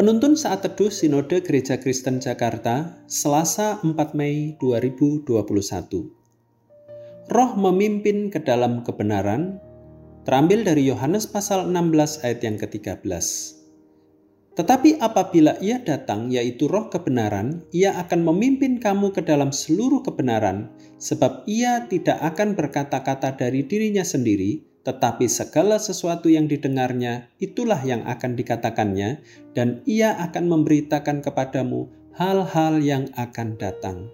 Penuntun saat teduh Sinode Gereja Kristen Jakarta, Selasa 4 Mei 2021. Roh memimpin ke dalam kebenaran, terambil dari Yohanes pasal 16 ayat yang ke-13. Tetapi apabila ia datang, yaitu roh kebenaran, ia akan memimpin kamu ke dalam seluruh kebenaran, sebab ia tidak akan berkata-kata dari dirinya sendiri, tetapi segala sesuatu yang didengarnya itulah yang akan dikatakannya, dan ia akan memberitakan kepadamu hal-hal yang akan datang.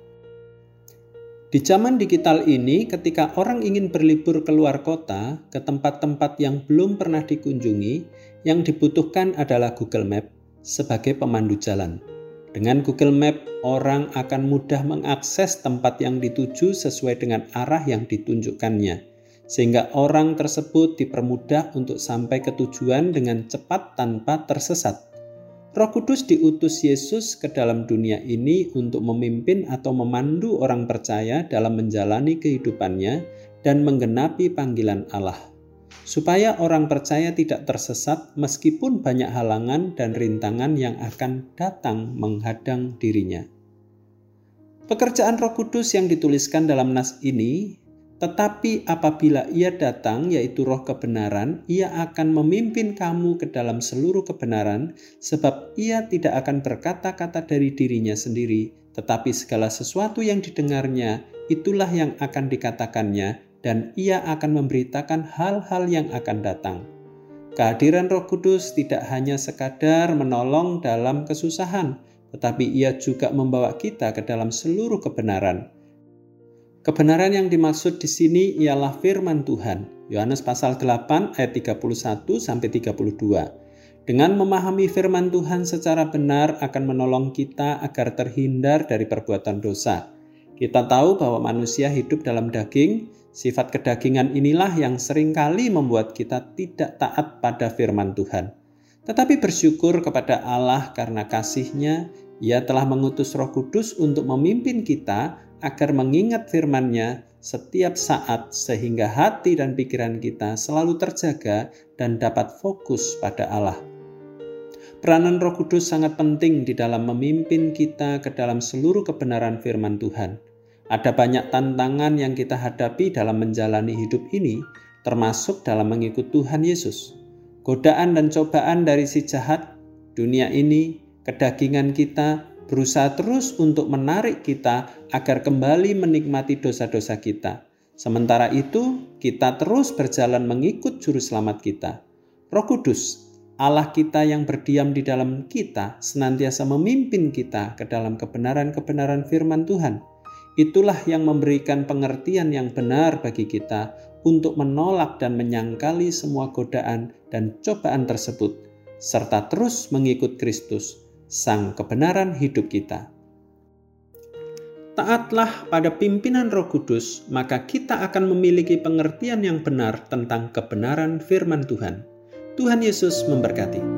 Di zaman digital ini, ketika orang ingin berlibur keluar kota ke tempat-tempat yang belum pernah dikunjungi, yang dibutuhkan adalah Google Map sebagai pemandu jalan. Dengan Google Map, orang akan mudah mengakses tempat yang dituju sesuai dengan arah yang ditunjukkannya sehingga orang tersebut dipermudah untuk sampai ke tujuan dengan cepat tanpa tersesat. Roh Kudus diutus Yesus ke dalam dunia ini untuk memimpin atau memandu orang percaya dalam menjalani kehidupannya dan menggenapi panggilan Allah, supaya orang percaya tidak tersesat meskipun banyak halangan dan rintangan yang akan datang menghadang dirinya. Pekerjaan Roh Kudus yang dituliskan dalam nas ini tetapi apabila ia datang, yaitu roh kebenaran, ia akan memimpin kamu ke dalam seluruh kebenaran, sebab ia tidak akan berkata-kata dari dirinya sendiri, tetapi segala sesuatu yang didengarnya, itulah yang akan dikatakannya, dan ia akan memberitakan hal-hal yang akan datang. Kehadiran roh kudus tidak hanya sekadar menolong dalam kesusahan, tetapi ia juga membawa kita ke dalam seluruh kebenaran Kebenaran yang dimaksud di sini ialah firman Tuhan. Yohanes pasal 8 ayat 31 sampai 32. Dengan memahami firman Tuhan secara benar akan menolong kita agar terhindar dari perbuatan dosa. Kita tahu bahwa manusia hidup dalam daging, sifat kedagingan inilah yang sering kali membuat kita tidak taat pada firman Tuhan. Tetapi bersyukur kepada Allah karena kasihnya, ia telah mengutus roh kudus untuk memimpin kita agar mengingat firman-Nya setiap saat sehingga hati dan pikiran kita selalu terjaga dan dapat fokus pada Allah. Peranan Roh Kudus sangat penting di dalam memimpin kita ke dalam seluruh kebenaran firman Tuhan. Ada banyak tantangan yang kita hadapi dalam menjalani hidup ini, termasuk dalam mengikut Tuhan Yesus. Godaan dan cobaan dari si jahat, dunia ini, kedagingan kita, berusaha terus untuk menarik kita agar kembali menikmati dosa-dosa kita. Sementara itu, kita terus berjalan mengikut Juru Selamat kita. Roh Kudus, Allah kita yang berdiam di dalam kita, senantiasa memimpin kita ke dalam kebenaran-kebenaran firman Tuhan. Itulah yang memberikan pengertian yang benar bagi kita untuk menolak dan menyangkali semua godaan dan cobaan tersebut, serta terus mengikut Kristus Sang kebenaran hidup kita. Taatlah pada pimpinan Roh Kudus, maka kita akan memiliki pengertian yang benar tentang kebenaran firman Tuhan. Tuhan Yesus memberkati.